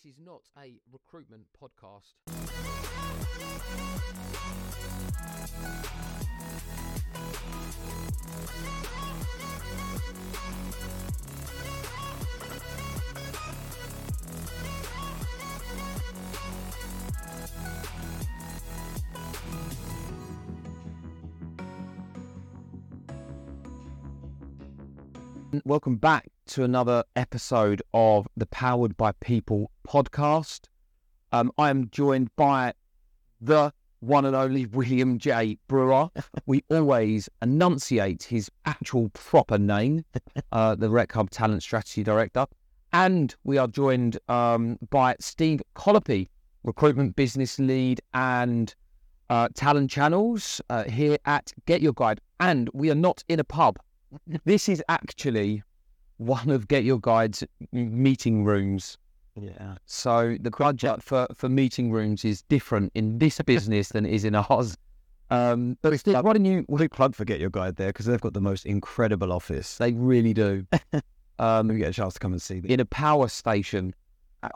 This is not a recruitment podcast. Welcome back to another episode of the Powered by People podcast. Um, I am joined by the one and only William J. Brewer. We always enunciate his actual proper name, uh, the Rec Hub Talent Strategy Director. And we are joined um, by Steve Collopy, Recruitment Business Lead and uh, Talent Channels uh, here at GetYourGuide. And we are not in a pub. This is actually one of GetYourGuide's meeting rooms. Yeah. So the budget for, for meeting rooms is different in this business than it is in ours. Um, but Steve, why don't you? Big plug for GetYourGuide there because they've got the most incredible office. They really do. Um, We get a chance to come and see them. in a power station.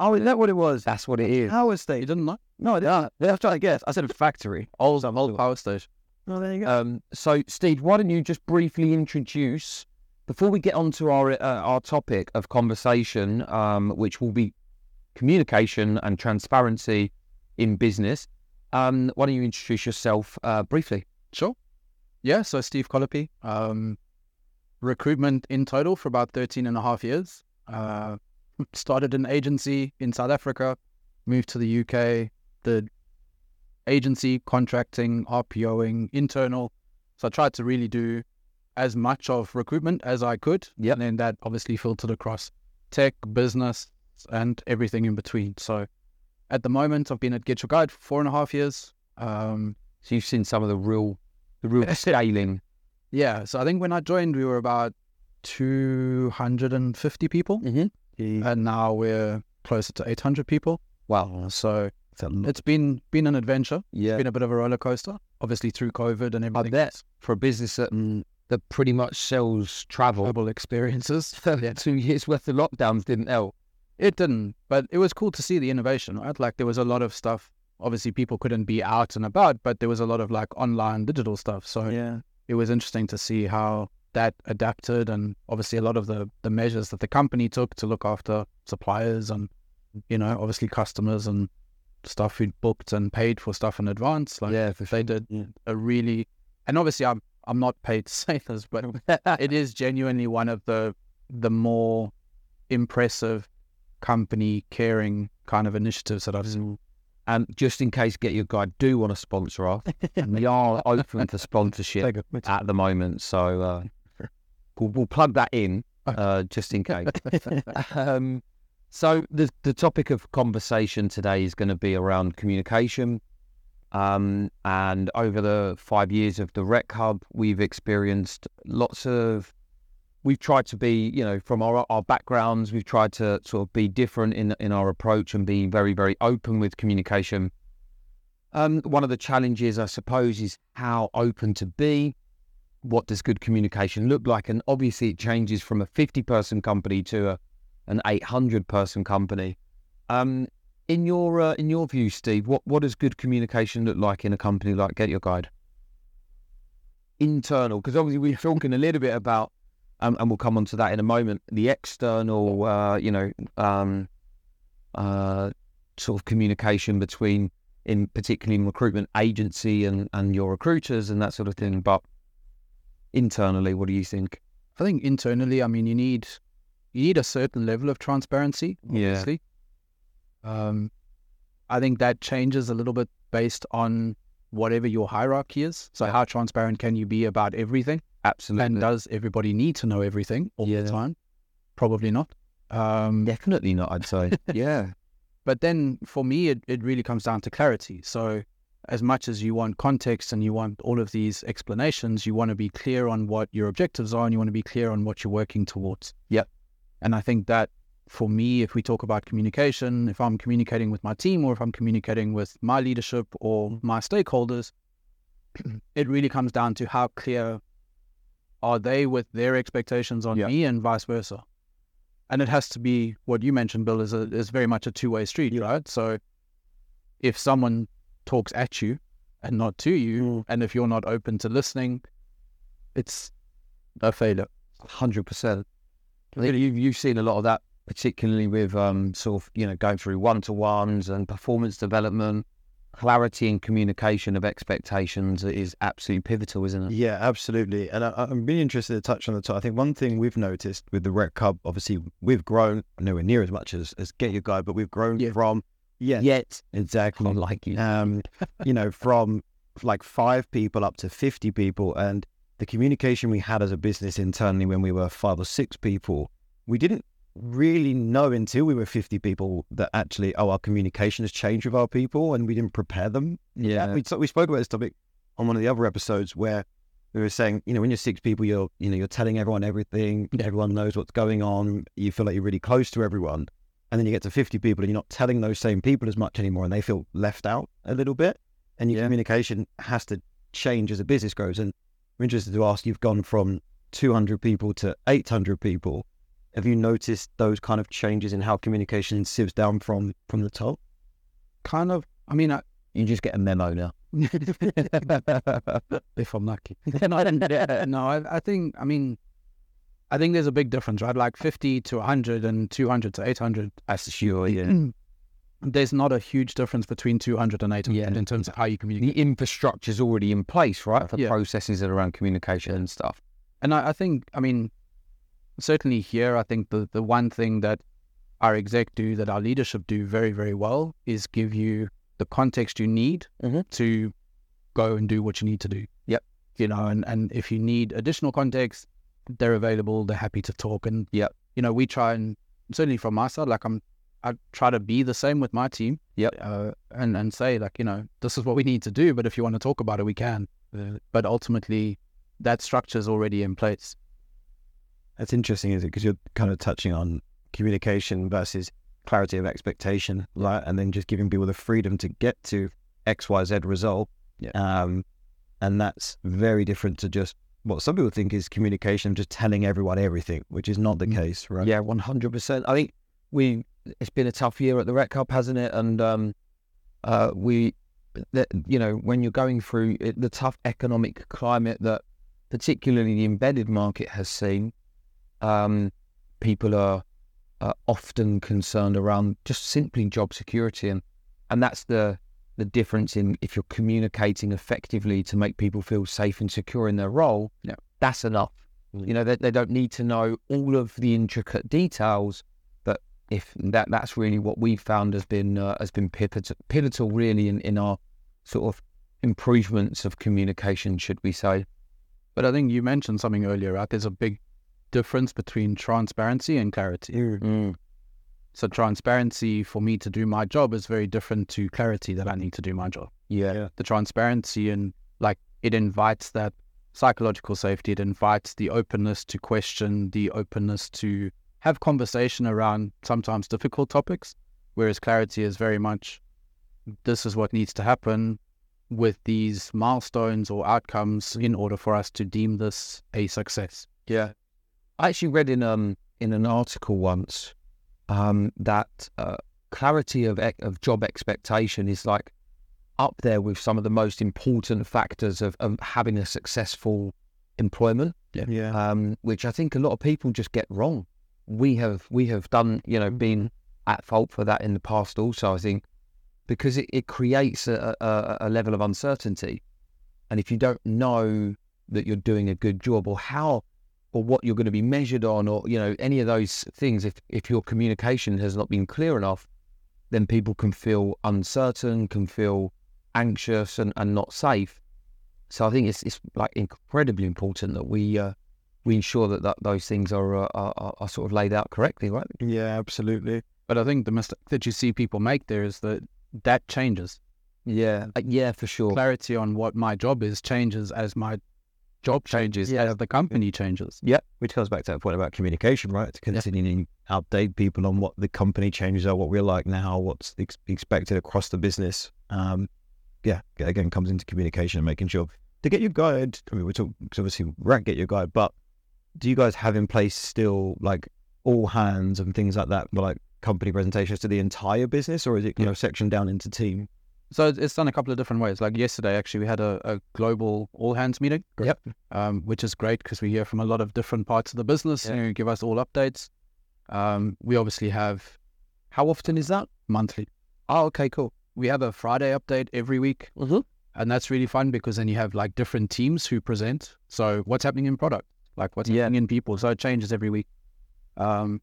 Oh, is that what it was? That's what it is. Power station. Didn't know? No, I didn't. Yeah, I was trying to guess. I said a factory. Old, old power station. Oh, there you go. Um, so, Steve, why don't you just briefly introduce before we get on to our uh, our topic of conversation, um, which will be communication and transparency in business. Um, why don't you introduce yourself uh, briefly? Sure. Yeah, so Steve Collopy, um, recruitment in total for about 13 and a half years. Uh, started an agency in South Africa, moved to the UK, did agency, contracting, RPOing, internal. So I tried to really do as much of recruitment as I could. Yep. And then that obviously filtered across tech, business, and everything in between. So at the moment, I've been at GetYourGuide for four and a half years. Um, So you've seen some of the real, the real scaling. Yeah, so I think when I joined, we were about 250 people, Mm-hmm. and now we're closer to 800 people. Wow. So It's been been an adventure. Yeah. It's been a bit of a roller coaster, obviously through COVID and I everything. bet for a business that mm, that pretty much sells travel, Global experiences. yeah. two years worth of lockdowns didn't help. It didn't, but it was cool to see the innovation, right? Like there was a lot of stuff. Obviously, people couldn't be out and about, but there was a lot of like online digital stuff. So Yeah. it was interesting to see how that adapted and obviously a lot of the the measures that the company took to look after suppliers and you know obviously customers and stuff who booked and paid for stuff in advance like yeah, for they did Yeah. a really and obviously I'm I'm not paid to say this but it is genuinely one of the the more impressive company caring kind of initiatives that I've seen And just in case GetYourGuide do want to sponsor us, we are open for sponsorship at the moment. So uh, we'll, we'll plug that in uh, just in case. um, so the the topic of conversation today is going to be around communication. Um, and over the five years of the Rec Hub, we've experienced lots of. We've tried to be, you know, from our our backgrounds, we've tried to sort of be different in in our approach and be very very open with communication. Um, one of the challenges, I suppose, is how open to be. What does good communication look like? And obviously, it changes from a fifty-person company to a, an eight hundred-person company. Um, in your uh, in your view, Steve, what what does good communication look like in a company like GetYourGuide? Internal, because obviously we're talking a little bit about, um, and we'll come on to that in a moment. The external, uh, you know, um, uh, sort of communication between, in particularly in recruitment agency and and your recruiters and that sort of thing. But internally, what do you think? I think internally I mean you need you need a certain level of transparency Yeah. Um I think that changes a little bit based on whatever your hierarchy is so how transparent can you be about everything Absolutely, and does everybody need to know everything all Yeah. the time probably not um definitely not. I'd say, yeah. but then for me it, it really comes down to clarity so as much as you want context and you want all of these explanations you want to be clear on what your objectives are and you want to be clear on what you're working towards Yep. and i think that for me if we talk about communication if i'm communicating with my team or if i'm communicating with my leadership or my stakeholders it really comes down to how clear are they with their expectations on Yeah. me and vice versa and it has to be what you mentioned, Bill, is a, is very much a two way street, right? So if someone talks at you and not to you, Mm. and if you're not open to listening, it's a failure. Hundred percent. I you've you've seen a lot of that, particularly with um sort of you know going through one to ones and performance development. Clarity and communication of expectations is absolutely pivotal, isn't it? Yeah, absolutely. And I, I'm really interested to touch on the top. I think one thing we've noticed with the Rec Hub, obviously, we've grown nowhere near as much as, as GetYourGuide, but we've grown Yeah. from, yeah, Yet, exactly. unlike you. um, you know, from like five people up to 50 people. And the communication we had as a business internally when we were five or six people, we didn't really know until we were 50 people that actually, oh, our communication has changed with our people and we didn't prepare them. yeah, We, we spoke about this topic on one of the other episodes where we were saying, you know, when you're six people, you're, you know, you're telling everyone everything. Everyone knows what's going on. You feel like you're really close to everyone. And then you get to 50 people and you're not telling those same people as much anymore and they feel left out a little bit. And your Yeah. communication has to change as a business grows. And I'm interested to ask, you've gone from 200 people to 800 people. Have you noticed those kind of changes in how communication sieves down from from the top? Kind of, I mean, I, you just get a memo now. if I'm lucky. no, I, I, think, I mean, I think there's a big difference, right? Like 50 to 100 and 200 to 800. That's sure, yeah. There's not a huge difference between 200 and 800 Yeah. in terms of how you communicate. The infrastructure's already in place, right, for Yeah. processes that are around communication and stuff. And I, I think, I mean, certainly here, I think the, the one thing that our exec do, that our leadership do very, very well is give you the context you need Mhm. to go and do what you need to do. Yep. You know, and, and if you need additional context, they're available, they're happy to talk. And, Yep. you know, we try and certainly from my side, like I'm, I try to be the same with my team. Yep. Uh, and, and say, like, you know, this is what we need to do. But if you want to talk about it, we can. Uh, but ultimately, that structure is already in place. That's interesting, is it? Because you're kind of touching on communication versus clarity of expectation, right? And then just giving people the freedom to get to X, Y, Z result. Yeah. Um, and that's very different to just what some people think is communication, just telling everyone everything, which is not the Mm. case, right? Yeah, one hundred percent. I think we it's been a tough year at the Rec Hub, hasn't it? And um, uh, we, that you know, when you're going through it, the tough economic climate that particularly the embedded market has seen, um, people are uh, often concerned around just simply job security, and and that's the the difference in if you're communicating effectively to make people feel safe and secure in their role. Yeah. that's enough. Mm. You know, they, they don't need to know all of the intricate details, but if that that's really what we found has been uh, has been pivotal, pivotal really in, in our sort of improvements of communication, should we say? But I think you mentioned something earlier, right? There's a big difference between transparency and clarity. Mm. So transparency for me to do my job is very different to clarity that I need to do my job. Yeah. Yeah. The transparency and like it invites that psychological safety. It invites the openness to question, the openness to have conversation around sometimes difficult topics. Whereas clarity is very much this is what needs to happen with these milestones or outcomes in order for us to deem this a success. Yeah, I actually read in um in an article once um that uh, clarity of of job expectation is like up there with some of the most important factors of, of having a successful employment. Yeah. um, which I think a lot of people just get wrong. We have we have done you know been at fault for that in the past also. I think because it, it creates a, a, a level of uncertainty, and if you don't know that you're doing a good job or how or what you're going to be measured on or you know any of those things, if if your communication has not been clear enough, then people can feel uncertain, can feel anxious and, and not safe. So I think it's it's like incredibly important that we uh, we ensure that, that those things are, uh, are are are sort of laid out correctly, right? Yeah, absolutely. But I think the mistake that you see people make there is that that changes. Yeah, uh, yeah, for sure. Clarity on what my job is changes as my job changes, Yeah. as the company changes. Yeah, which goes back to that point about communication, right? To continuing to update people on what the company changes are, what we're like now, what's ex- expected across the business. Um, yeah, again, comes into communication and making sure to GetYourGuide. I mean, we're talking obviously, right, GetYourGuide, but do you guys have in place still like all hands and things like that, like company presentations to the entire business, or is it you know sectioned down into team? So it's- done a couple of different ways. Like yesterday, actually, we had a, a global all hands meeting. Yep. Um, which is great because we hear from a lot of different parts of the business Yeah. who give us all updates. Um, we obviously have How often is that? monthly. Oh, okay, cool. We have a Friday update every week. Mm-hmm. And that's really fun because then you have like different teams who present. So what's happening in product, like what's Yeah. happening in people. So it changes every week. Um,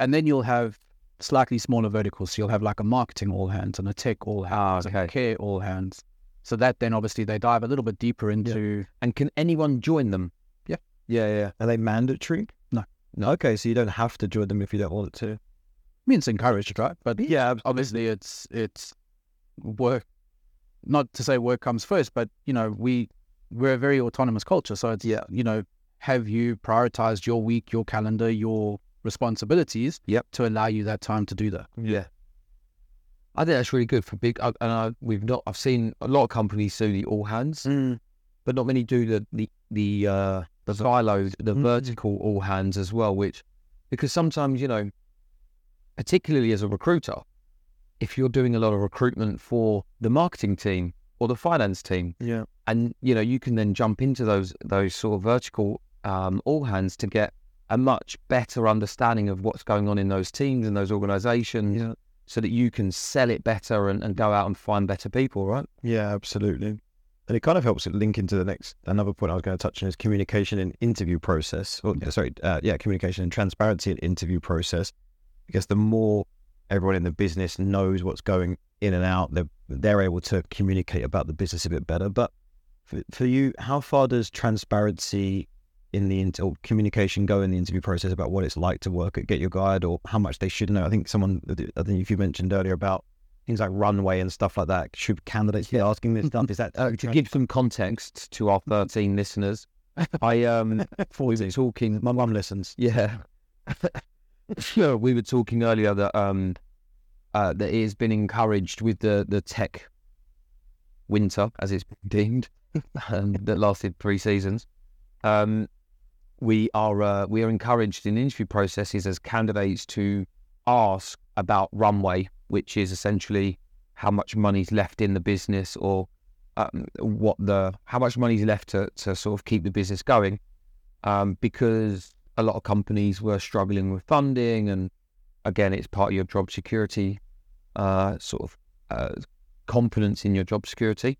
and then you'll have slightly smaller verticals. So you'll have like a marketing all hands and a tech all hands, Ah, and a care all hands. So that then obviously they dive a little bit deeper into. And can anyone join them? Yeah. Yeah, yeah. Are they mandatory? No. No. Okay, so you don't have to join them if you don't want it to. I mean, it's encouraged, right? But Yeah, obviously it's it's work. Not to say work comes first, but you know we we're a very autonomous culture. So it's Yeah. you know have you prioritized your week, your calendar, your responsibilities? Yep. To allow you that time to do that. Yeah. I think that's really good for big. I, and I, we've not. I've seen a lot of companies do the all hands, Mm. but not many do the the the uh, the siloed, the Mm. vertical all hands as well. Which because sometimes you know, particularly as a recruiter, if you're doing a lot of recruitment for the marketing team or the finance team, yeah, and you know you can then jump into those those sort of vertical um, all hands to get a much better understanding of what's going on in those teams and those organizations yeah, so that you can sell it better and, and go out and find better people right yeah, absolutely. And it kind of helps it link into the next another point I was going to touch on is communication and interview process. Or sorry, uh, yeah, communication and transparency and interview process. Because the more everyone in the business knows what's going in and out, they're they're able to communicate about the business a bit better. But for, for you, how far does transparency in the inter- communication go in the interview process about what it's like to work at GetYourGuide or how much they should know? I think someone, I think if you mentioned earlier about things like runway and stuff like that, should candidates be asking this stuff? Is that uh, to give some context to our 13 listeners i um we were talking my mum listens. yeah Sure, we were talking earlier that um uh, that it has been encouraged with the the tech winter as it's been deemed um, that lasted three seasons um we are uh, we are encouraged in interview processes as candidates to ask about runway which is essentially how much money's left in the business or um, what the how much money's left to, to sort of keep the business going um, because a lot of companies were struggling with funding and again it's part of your job security uh, sort of uh, confidence in your job security.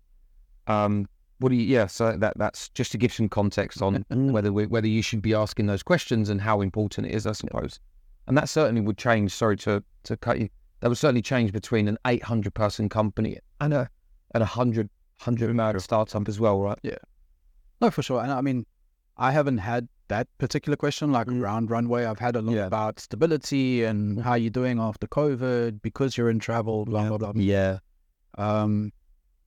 Um, what do you yeah so that that's just to give some context on Mm. whether we, whether you should be asking those questions and how important it is I suppose and that certainly would change sorry to to cut you that would certainly change between an 800 person company and a and a 100 100 man startup as well right Yeah. No, for sure. And I mean, I haven't had that particular question like Mm. around runway. I've had a lot Yeah. about stability and how you're doing after COVID because you're in travel, blah Yeah. blah blah. yeah Um,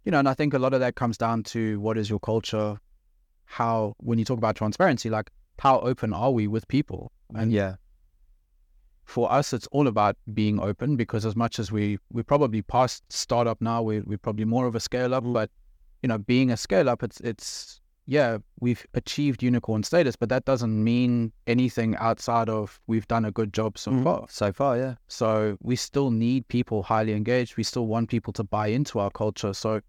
you know, and I think a lot of that comes down to what is your culture, how when you talk about transparency, like how open are we with people? And yeah for us, it's all about being open because as much as we we probably past startup now, we we're probably more of a scale up, but you know, being a scale up, it's it's yeah, we've achieved unicorn status, but that doesn't mean anything outside of we've done a good job so Mhm. far. so far yeah So we still need people highly engaged. We still want people to buy into our culture. So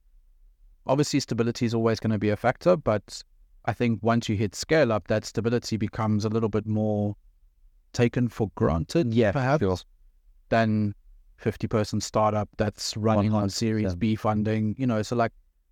obviously stability is always going to be a factor, but I think once you hit scale up, that stability becomes a little bit more taken for granted, yeah perhaps, sure. than 50 person startup that's running on Series 100%. B funding, you know, so like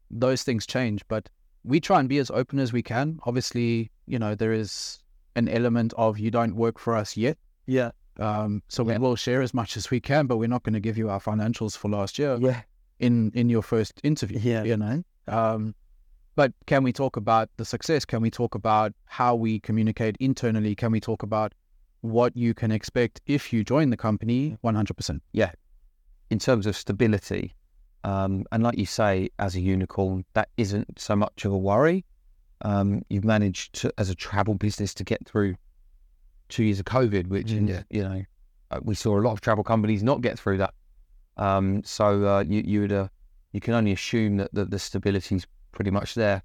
those things change, but we try and be as open as we can. Obviously, you know, there is an element of you don't work for us yet. Yeah. Um, so Yeah. we will share as much as we can, but we're not going to give you our financials for last year yeah in in your first interview. Yeah. you know. Um, but can we talk about the success? Can we talk about how we communicate internally? Can we talk about what you can expect if you join the company? One hundred percent. Yeah. In terms of stability. Um, and like you say, as a unicorn, that isn't so much of a worry. Um, you've managed to, as a travel business to get through two years of COVID, which, Mm. you know, uh, we saw a lot of travel companies not get through that. Um, so uh, you, you would, uh, you can only assume that, that the stability is pretty much there,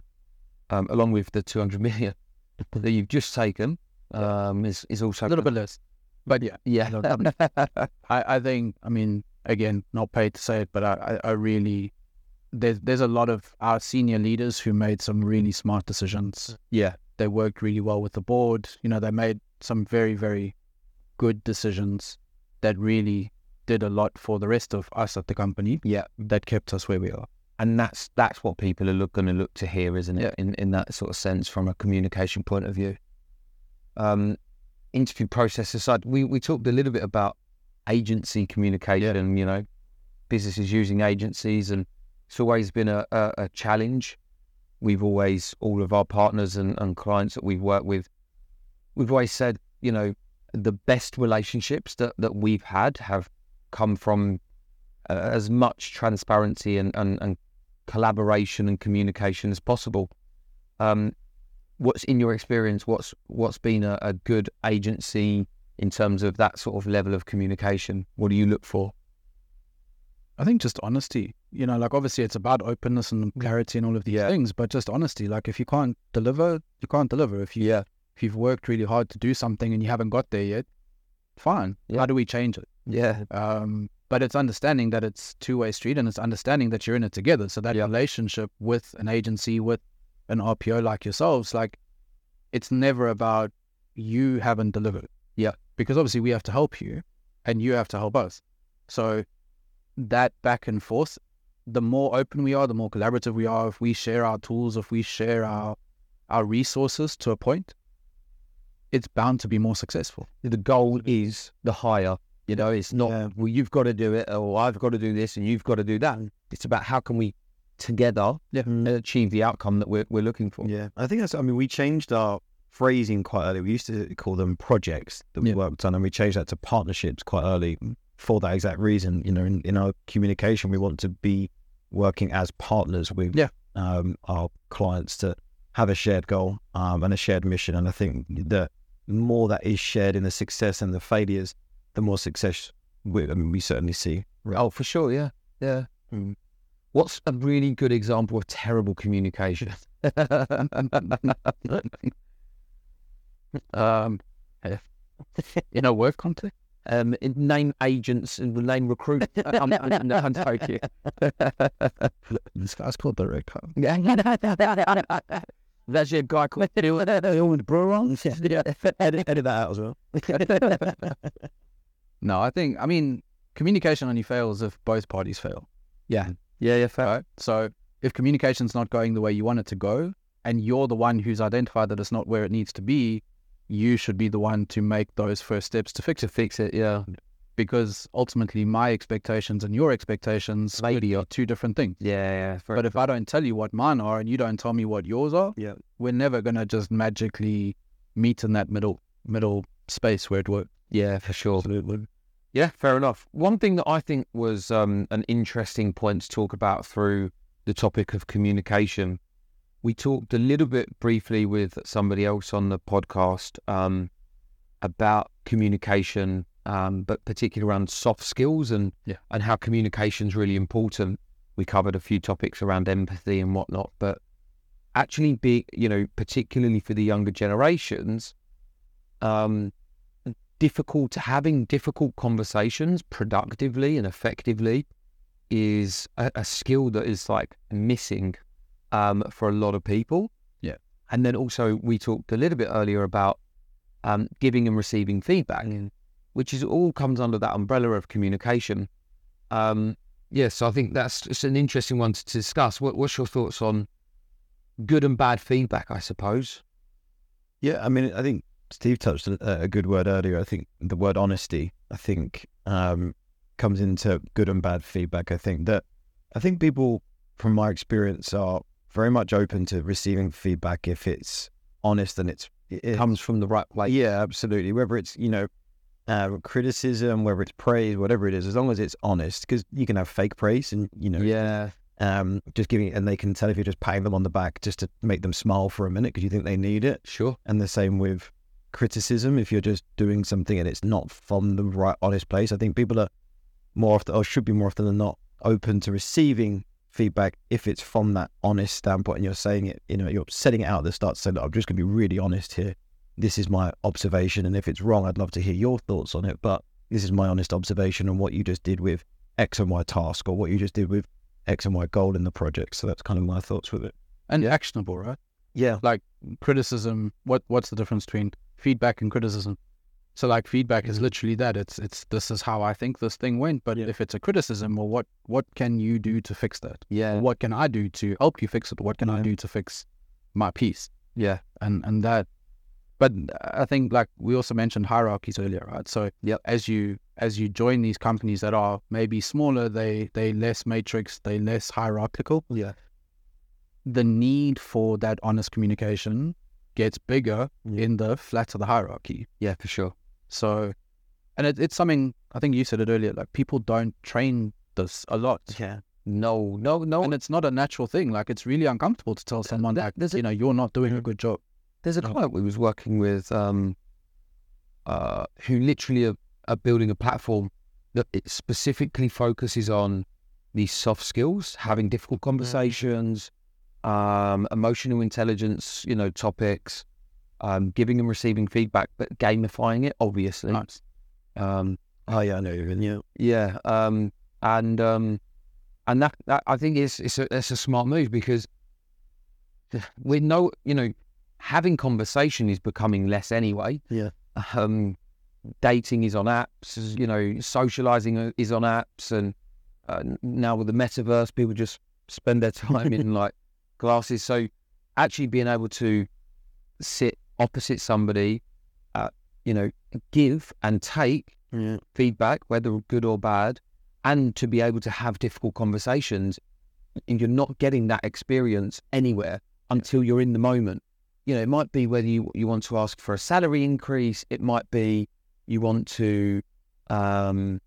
um, along with the 200 million that you've just taken. Um, is, is also A little bit less. But yeah, Yeah. I, I think, I mean, again, not paid to say it, but I, I, I really, there's, there's a lot of our senior leaders who made some really smart decisions. yeah. They worked really well with the board. You know, they made some very, very good decisions that really did a lot for the rest of us at the company Yeah. that kept us where we are. And that's that's what people are look, going to look to hear, isn't it? Yeah. In in that sort of sense, from a communication point of view. Um, interview process aside, we we talked a little bit about agency communication. You know, businesses using agencies, and it's always been a, a, a challenge. We've always all of our partners and, and clients that we've worked with, we've always said, you know, the best relationships that that we've had have come from uh, as much transparency and, and, and collaboration and communication as possible. Um, what's in your experience? What's what's been a, a good agency in terms of that sort of level of communication? What do you look for? I think just honesty. You know, like obviously it's about openness and clarity and all of these Yeah. things, but just honesty. Like if you can't deliver, you can't deliver. If you Yeah. if you've worked really hard to do something and you haven't got there yet, fine. Yeah. How do we change it? Yeah, Um, but it's understanding that it's two way street and it's understanding that you're in it together. So that Yeah. relationship with an agency, with an RPO like yourselves, like it's never about you haven't delivered. Yeah. Because obviously we have to help you and you have to help us. So that back and forth, the more open we are, the more collaborative we are, if we share our tools, if we share our our resources to a point, it's bound to be more successful. the goal is the higher. You know, it's not Yeah. well, you've got to do it, or I've got to do this, and you've got to do that. It's about how can we together Yeah. achieve the outcome that we're we're looking for. Yeah, I think that's. I mean, we changed our phrasing quite early. We used to call them projects that we Yeah. worked on, and we changed that to partnerships quite early for that exact reason. You know, in, in our communication, we want to be working as partners with Yeah. um, our clients to have a shared goal um, and a shared mission. And I think the more that is shared in the success and the failures, the more success we, I mean, we certainly see. Oh, for sure. Yeah. Yeah. Mm. What's a really good example of terrible communication? um, in a work context. um, in- name agents and name recruit. I'm, I'm, I'm, joking. This guy's called the Red There's your guy called Yeah. edit, edit that out as well. No, I think I mean communication only fails if both parties fail. Yeah. Yeah, yeah, fair. Right. So if communication's not going the way you want it to go, and you're the one who's identified that it's not where it needs to be, you should be the one to make those first steps to fix it. fix it, yeah. Because ultimately, my expectations and your expectations Maybe are two different things. Yeah, yeah. But if I don't tell you what mine are and you don't tell me what yours are, Yeah. we're never gonna just magically meet in that middle middle space where it works. Yeah, for sure. Absolutely. Yeah, fair enough. One thing that I think was um, an interesting point to talk about through the topic of communication, we talked a little bit briefly with somebody else on the podcast um, about communication, um, but particularly around soft skills and Yeah. and how communication is really important. We covered a few topics around empathy and whatnot, but actually, be you know, particularly for the younger generations, um, difficult having difficult conversations productively and effectively is a, a skill that is like missing um, for a lot of people. Yeah. And then also we talked a little bit earlier about um, giving and receiving feedback, which is all comes under that umbrella of communication. Um, yes, I think that's just an interesting one to discuss. What, what's your thoughts on good and bad feedback? I suppose. Yeah, I mean, I think Steve touched on a good word earlier. I think the word honesty, I think, um, comes into good and bad feedback. I think that, I think people, from my experience, are very much open to receiving feedback if it's honest and it's it Comes from the right place. yeah, absolutely. Whether it's you know uh, criticism, whether it's praise, whatever it is, as long as it's honest, because you can have fake praise and you know Yeah. um, just giving and they can tell if you're just patting them on the back just to make them smile for a minute because you think they need it. Sure. And the same with criticism. If you're just doing something and it's not from the right honest place, I think people are more often or should be more often than not open to receiving feedback if it's from that honest standpoint and you're saying it, you know, you're setting it out at the start, saying, "Look, I'm just gonna be really honest here. This is my observation, and if it's wrong, I'd love to hear your thoughts on it. But this is my honest observation on what you just did with X and Y task, or what you just did with X and Y goal in the project. So that's kind of my thoughts with it. and actionable, right? Yeah, Like criticism. What what's the difference between feedback and criticism? So like feedback is mm-hmm. literally that. It's it's this is how I think this thing went. But Yeah. if it's a criticism, well, what what can you do to fix that? Yeah. What can I do to help you fix it? What can I do to fix my piece? Yeah. and and that but uh, i think like we also mentioned hierarchies earlier right so Yep. as you as you join these companies that are maybe smaller they they less matrix they less hierarchical Yeah. the need for that honest communication gets bigger Yeah. in the flatter the hierarchy Yeah, for sure. so and it, it's something i think you said it earlier like people don't train this a lot yeah, No, no, no. and it's not a natural thing like it's really uncomfortable to tell someone that, like you know you're not doing a mm-hmm. good job There's a client we was working with um, uh, who literally are, are building a platform that it specifically focuses on these soft skills, having difficult conversations, um, emotional intelligence, you know, topics, um, giving and receiving feedback, but gamifying it, obviously. nice. Um, oh yeah, I know even yeah, yeah, um, and um, and that, that I think is it's a it's a smart move because we know you know having conversation is becoming less anyway. Yeah. Um, dating is on apps. You know, socializing is on apps, and uh, now with the metaverse, people just spend their time in like classes. So actually being able to sit opposite somebody, uh, you know, give and take yeah, feedback, whether good or bad, and to be able to have difficult conversations. And you're not getting that experience anywhere until you're in the moment. You know, it might be whether you, you want to ask for a salary increase. It might be you want to, um,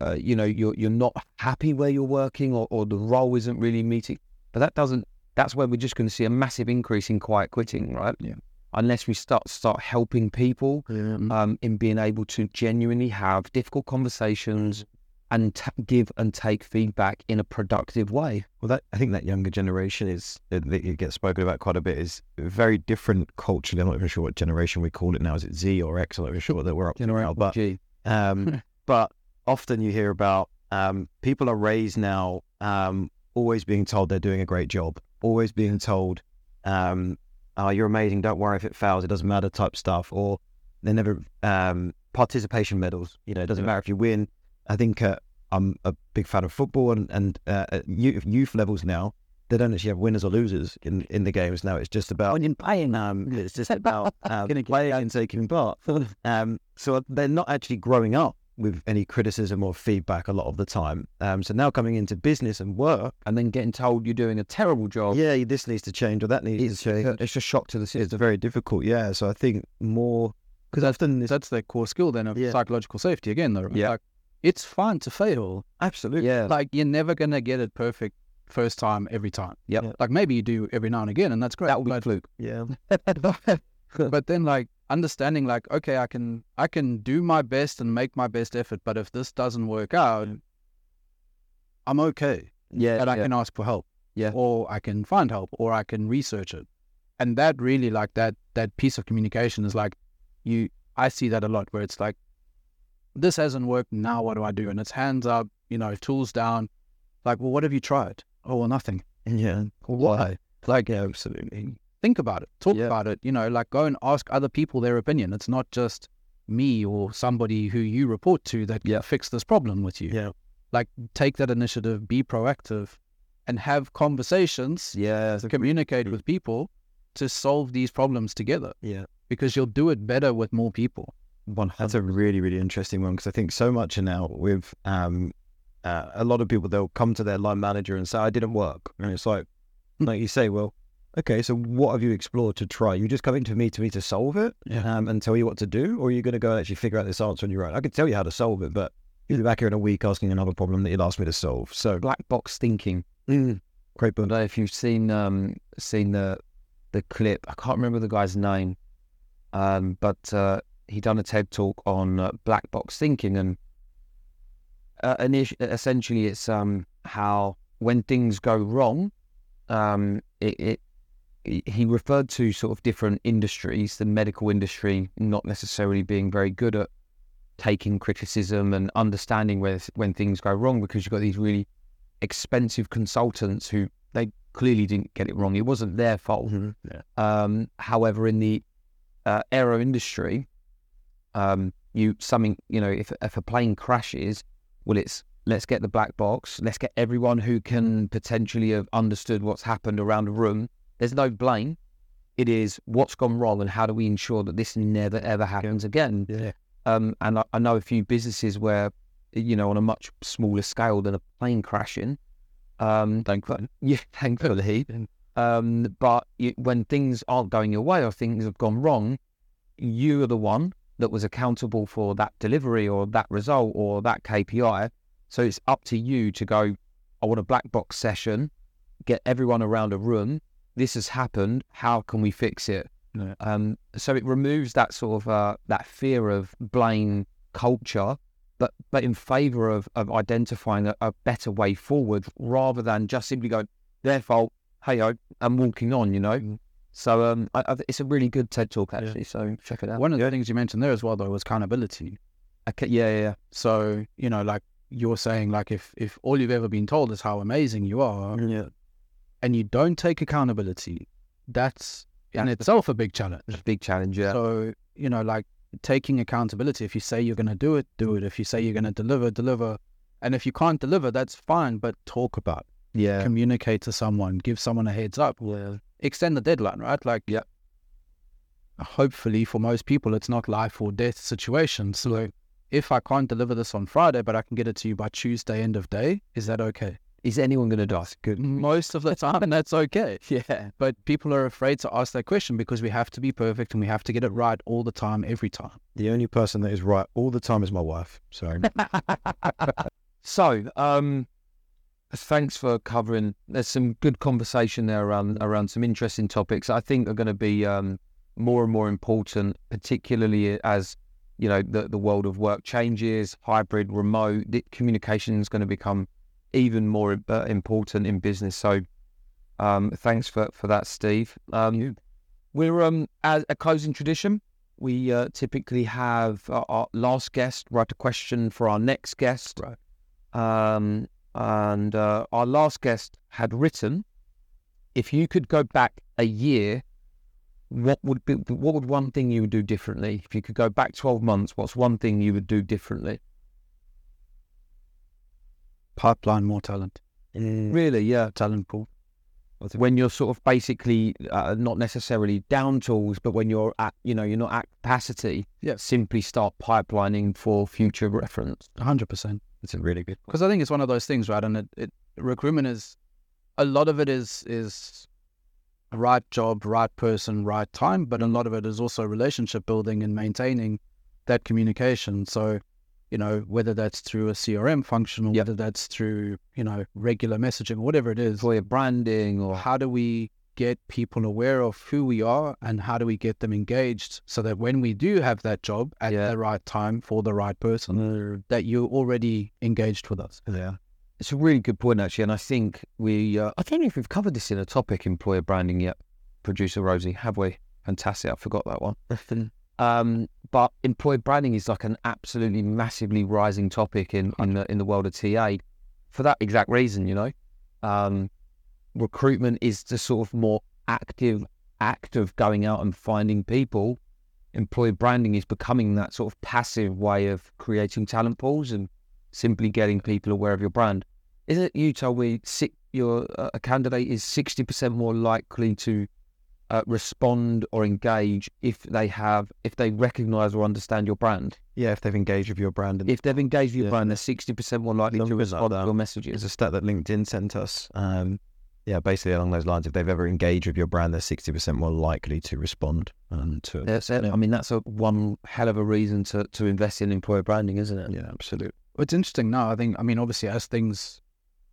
uh, you know, you're you're not happy where you're working, or, or the role isn't really meeting. But that doesn't. That's where we're just going to see a massive increase in quiet quitting, right? Yeah. Unless we start start helping people yeah. um, in being able to genuinely have difficult conversations and t- give and take feedback in a productive way. Well, that I think that younger generation is that that it gets spoken about quite a bit. Is very different culturally. I'm not even sure what generation we call it now. Is it Z or X? I'm not even sure that we're up to now. But um, but often you hear about um, people are raised now um, always being told they're doing a great job, always being told, um, "Oh, you're amazing. Don't worry if it fails. It doesn't matter." Type stuff, or they never um, participation medals. You know, it doesn't Yeah. matter if you win. I think uh, I'm a big fan of football, and and uh, at youth, youth levels now. They don't actually have winners or losers in, in the games now. It's just about you're playing. Um, it's just about um, playing and taking part. Um, so they're not actually growing up with any criticism or feedback a lot of the time. Um, so now coming into business and work, and then getting told you're doing a terrible job. yeah, this needs to change or that needs It's, to change. it's a shock to the system. It's very difficult, yeah. So I think more because this, that's their core skill then of Yeah. psychological safety again though right? Yeah. like it's fine to fail absolutely, Yeah. like you're never gonna get it perfect first time every time Yep. Yeah. like maybe you do every now and again and that's great That will be but, fluke. yeah, but then like understanding like okay i can i can do my best and make my best effort but if this doesn't work out i'm okay Yeah. and i yeah. can ask for help Yeah. or i can find help or i can research it and that really like that that piece of communication is like you i see that a lot where it's like this hasn't worked now what do i do? And it's hands up you know tools down. Like well what have you tried? Oh well nothing. Yeah, why? Like yeah, absolutely. think about it. Talk Yeah. about it. You know like go and ask other people their opinion. It's not just me or somebody who you report to that can fix this problem with you. Yeah, like take that initiative be proactive and have conversations yeah. to communicate with people to solve these problems together. Yeah. because you'll do it better with more people One, that's a really, really interesting one because I think so much now with um, uh, a lot of people, they'll come to their line manager and say, I didn't work. And it's like, like you say, well, okay, so what have you explored to try? You just coming to me to me to solve it Yeah. um, and tell you what to do? Or are you going to go and actually figure out this answer on your own? I can tell you how to solve it, but you'll be back here in a week asking another problem that you'd asked me to solve. So, Black box thinking. mm, great I book. don't know if you've seen um seen the the clip. I can't remember the guy's name, um, but uh, he done a TED talk on uh, black box thinking, and uh, init- essentially it's um how when things go wrong, um it, it he referred to sort of different industries, the medical industry not necessarily being very good at taking criticism and understanding where when things go wrong because you've got these really expensive consultants who they clearly didn't get it wrong. It wasn't their fault. Yeah. Um, however, in the uh, aero industry, um, you something you know if if a plane crashes, well, it's let's get the black box. Let's get everyone who can potentially have understood what's happened around the room. There's no blame. It is what's gone wrong and how do we ensure that this never ever happens again. Yeah. Um, and I, I know a few businesses where, you know, on a much smaller scale than a plane crashing. Um, Thankfully. yeah, thankfully. Um, but you, when things aren't going your way or things have gone wrong, you are the one that was accountable for that delivery or that result or that KPI. So it's up to you to go, I want a black box session, get everyone around a room. This has happened. How can we fix it? Yeah. Um, so it removes that sort of uh, that fear of blame culture, but but in favour of of identifying a, a better way forward rather than just simply going their fault. Hey, and walking on. You know. So um, I, I, it's a really good TED talk actually. So check it out. One of the things you mentioned there as well, though, was accountability. Okay, yeah, yeah, yeah. So, you know, like you're saying, like if, if all you've ever been told is how amazing you are Yeah. and you don't take accountability, that's in itself a big challenge. It's a big challenge. Yeah. So, you know, like taking accountability. If you say you're going to do it, do it. If you say you're going to deliver, deliver. And if you can't deliver, that's fine, but talk about it. yeah. Communicate to someone, give someone a heads up, Yeah. Extend the deadline, right? Like, Yeah. Hopefully, for most people, it's not life or death situation. So, if I can't deliver this on Friday, but I can get it to you by Tuesday, end of day, is that okay? Is anyone going to die? Good. Most of the time, and that's okay. Yeah. But people are afraid to ask that question because we have to be perfect and we have to get it right all the time, every time. The only person that is right all the time is my wife. So So, um, thanks for covering. There's some good conversation there around around some interesting topics. I think are going to be um, more and more important, particularly as you know the the world of work changes, hybrid, remote. Communication is going to become even more uh, important in business. So, um, thanks for for that, Steve. Um, we're um as a closing tradition. We uh, typically have our, our last guest write a question for our next guest. Right. Um, and uh, our last guest had written, if you could go back a year, what would be what would one thing you would do differently? If you could go back twelve months, what's one thing you would do differently? Pipeline more talent, Really, yeah. talent pool. When you're sort of basically uh, not necessarily down tools, but when you're at, you know, you're not at capacity, Yeah. simply start pipelining for future reference. 100%. It's a really good. because I think it's one of those things, right? And it, it recruitment is a lot of it is is right job, right person, right time, but a lot of it is also relationship building and maintaining that communication. So, you know, whether that's through a CRM function or Yep. whether that's through you know regular messaging, whatever it is, Employer branding or how do we get people aware of who we are and how do we get them engaged so that when we do have that job at Yeah. the right time for the right person, that you're already engaged with us. Yeah. It's a really good point, actually, and I think we. Uh, I don't know if we've covered this in a topic employer branding yet, producer Rosie. Have we? Fantastic. I forgot that one. um, but employer branding is like an absolutely massively rising topic in in the in the world of TA, for that exact reason. You know, um, recruitment is the sort of more active act of going out and finding people. Employer branding is becoming that sort of passive way of creating talent pools and simply getting people aware of your brand. Isn't it you told me your uh, a candidate is sixty percent more likely to uh, respond or engage if they have if they recognise or understand your brand. Yeah, if they've engaged with your brand. And If they've engaged with your Yeah. brand, they're sixty percent more likely to respond to your messages. It's a stat that LinkedIn sent us. Um, yeah, basically along those lines. If they've ever engaged with your brand, they're sixty percent more likely to respond um, to it. That's it. Yeah. I mean, that's a one hell of a reason to, to invest in employer branding, isn't it? Yeah, absolutely. It's interesting now, I think, I mean, obviously, as things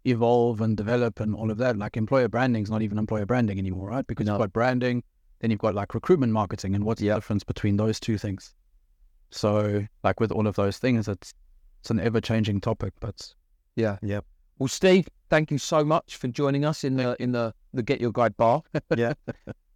evolve and develop and all of that, like employer branding is not even employer branding anymore, right? Because No. you've got branding, then you've got like recruitment marketing, and what's Yeah. the difference between those two things? So, like with all of those things, it's it's an ever changing topic, but Yeah. Yep. Well, Steve, thank you so much for joining us in the in the the GetYourGuide bar. Yeah.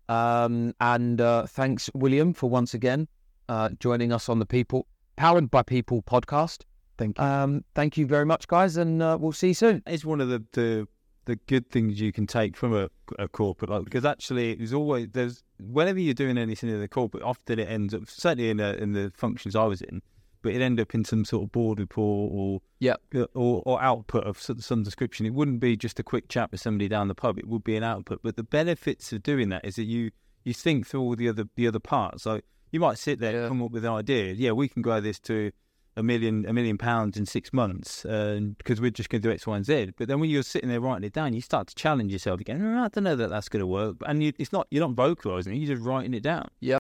Um, and uh, thanks, William, for once again uh, joining us on the People Powered by People podcast. Thank you. Um, thank you very much, guys, and uh, we'll see you soon. It's one of the, the the good things you can take from a, a corporate, like, because actually there's always there's whenever you're doing anything in the corporate, often it ends up certainly in the, in the functions I was in, but it'd end up in some sort of board report or Yep. or, or output of some, some description. It wouldn't be just a quick chat with somebody down the pub. It would be an output. But the benefits of doing that is that you you think through all the other the other parts. So you might sit there Yeah. and come up with an idea. Yeah, we can grow this to a million a million pounds in six months uh, because we're just going to do X, Y, and Z. But then when you're sitting there writing it down, you start to challenge yourself again. "Oh, I don't know that that's going to work. And you, it's not you're not vocalizing it. You're just writing it down.